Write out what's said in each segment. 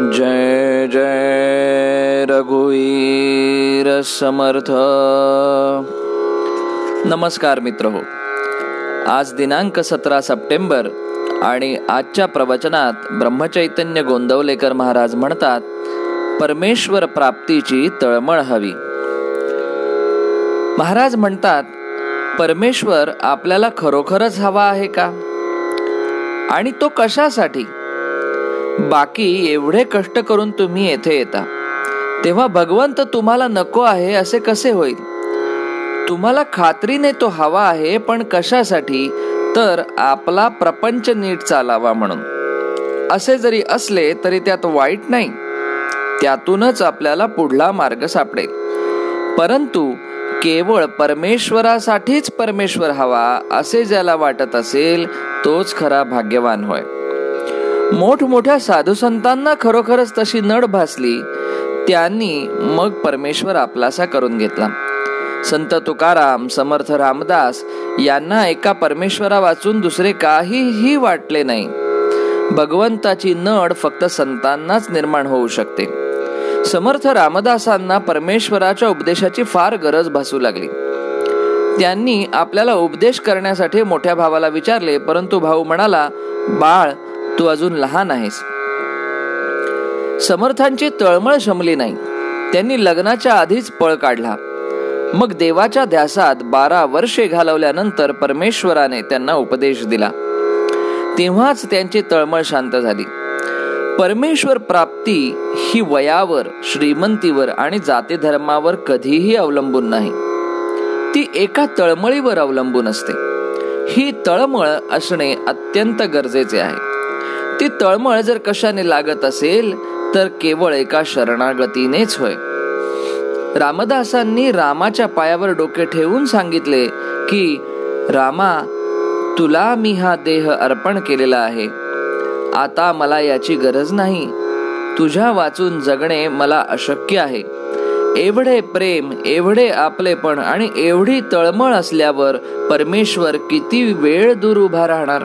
जय जय रघुवीर समर्थ। नमस्कार मित्र हो आज दिनांक सतरा सप्टेंबर आणि आजच्या प्रवचनात ब्रह्मचैतन्य गोंदवलेकर महाराज म्हणतात परमेश्वर प्राप्तीची तळमळ हवी. महाराज म्हणतात परमेश्वर आपल्याला खरोखरच हवा आहे का? आणि तो कशासाठी? बाकी एवढे कष्ट करून तुम्ही येथे येता. तेव्हा भगवंत तुम्हाला नको आहे असे कसे होईल? तुम्हाला खात्रीने तो हवा आहे पण कशासाठी? तर आपला प्रपंच नीट चालावा म्हणून. असे जरी असले तरी त्यात वाईट नाही. त्यातूनच आपल्याला पुढला मार्ग सापडेल. परंतु केवळ परमेश्वरासाठीच परमेश्वर हवा असे ज्याला वाटत असेल तोच खरा भाग्यवान होय. मोठमोठ्या साधुसंतांना खरोखरच तशी नड भासली त्यांनी मग परमेश्वर आपलासा करून घेतला. संत तुकाराम समर्थ रामदास यांना एका परमेश्वरा वाचून दुसरे काहीही वाटले नाही. भगवंताची नड फक्त संतांनाच निर्माण होऊ शकते. समर्थ रामदासांना परमेश्वराच्या उपदेशाची फार गरज भासू लागली. त्यांनी आपल्याला उपदेश करण्यासाठी मोठ्या भावाला विचारले परंतु भाऊ म्हणाला बाळ तू अजून लहान आहेस. समर्थांची तळमळ शमली नाही. त्यांनी लग्नाच्या आधीच पळ काढला. मग देवाच्या ध्यासात बारा वर्षे घालवल्यानंतर परमेश्वराने त्यांना उपदेश दिला. तेव्हाच त्यांची तळमळ शांत झाली. परमेश्वर प्राप्ती ही वयावर श्रीमंतीवर आणि जाती धर्मावर कधीही अवलंबून नाही. ती एका तळमळीवर अवलंबून असते. ही तळमळ असणे अत्यंत गरजेचे आहे. ती तळमळ जर कशाने लागत असेल तर केवळ एका शरणागतीनेच होय. रामदासांनी रामाच्या पायावर डोके ठेवून सांगितले की रामा तुला मी हा देह अर्पण केलेला आहे. आता मला याची गरज नाही. तुझ्या वाचून जगणे मला अशक्य आहे. एवढे प्रेम एवढे आपलेपण आणि एवढी तळमळ असल्यावर परमेश्वर किती वेळ दूर उभा राहणार?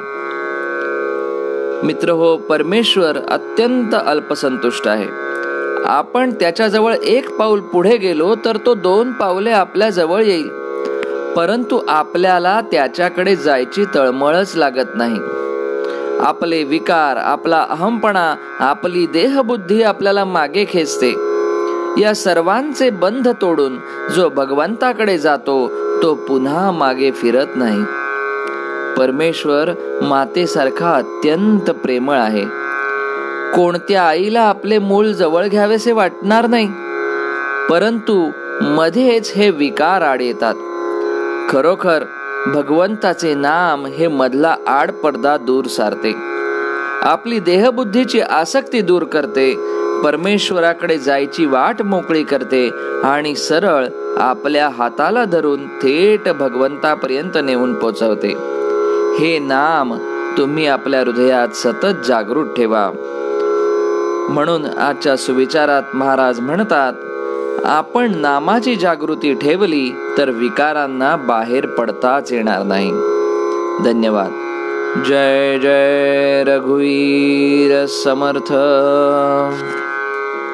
मित्र हो परमेश्वर अत्यंत अल्पसंतुष्ट आहे. आपण त्याच्याजवळ एक पाऊल पुढे गेलो तर तो दोन पावले आपल्या जवळ येईल. परंतु आपल्याला त्याच्याकडे जायची तळमळच लागत नाही. आपले विकार आपला अहमपणा आपली देहबुद्धी आपल्याला मागे खेचते. या सर्वांचे बंध तोडून जो भगवंताकडे जातो तो पुन्हा मागे फिरत नाही. परमेश्वर मातेसारखा अत्यंत प्रेमळ आहे. कोणत्या आईला आपले मूल जवळ घ्यावेसे वाटणार नाही. परंतु मध्येच हे विकार आड येतात. खरोखर भगवंताचे नाम हे मधला आड पडदा दूर सारते. आपली देहबुद्धीची आसक्ती दूर करते. परमेश्वराकडे जायची वाट मोकळी करते आणि सरळ आपल्या हाताला धरून थेट भगवंतापर्यंत नेऊन पोचवते. हे नाम तुम्ही आपल्या हृदयात सतत जागृत ठेवा. म्हणून आजच्या सुविचारात महाराज म्हणतात आपण नामाची जागृती ठेवली तर विकारांना बाहेर पडताच येणार नाही. धन्यवाद. जय जय रघुवीर समर्थ.